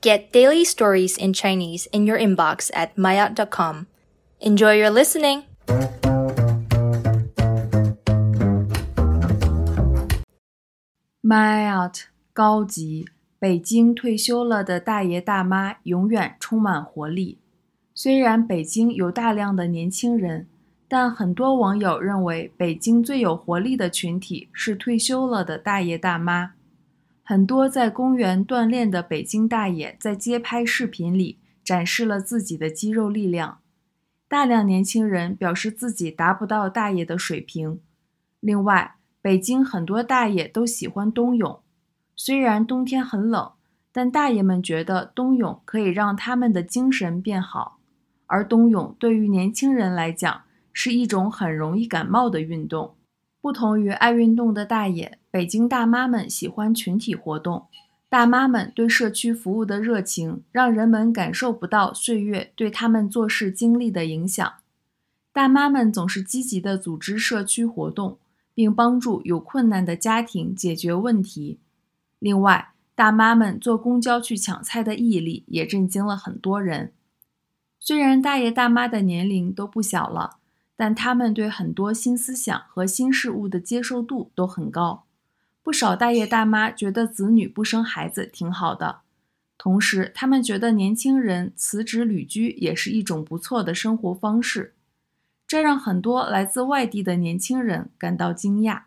Get daily stories in Chinese in your inbox at maya.com. Enjoy your listening! Mayat 高级，北京退休了的大爷大妈永远充满活力。虽然北京有大量的年轻人，但很多网友认为北京最有活力的群体是退休了的大爷大妈。 很多在公园锻炼的北京大爷在街拍视频里展示了自己的肌肉力量。大量年轻人表示自己达不到大爷的水平。另外，北京很多大爷都喜欢冬泳，虽然冬天很冷，但大爷们觉得冬泳可以让他们的精神变好。而冬泳对于年轻人来讲是一种很容易感冒的运动。不同于爱运动的大爷，北京大妈们喜欢群体活动。大妈们对社区服务的热情，让人们感受不到岁月对他们做事经历的影响。大妈们总是积极地组织社区活动。并帮助有困难的家庭解决问题。另外，大妈们坐公交去抢菜的毅力也震惊了很多人。虽然大爷大妈的年龄都不小了，但他们对很多新思想和新事物的接受度都很高。不少大爷大妈觉得子女不生孩子挺好的，同时他们觉得年轻人辞职旅居也是一种不错的生活方式。这让很多来自外地的年轻人感到惊讶。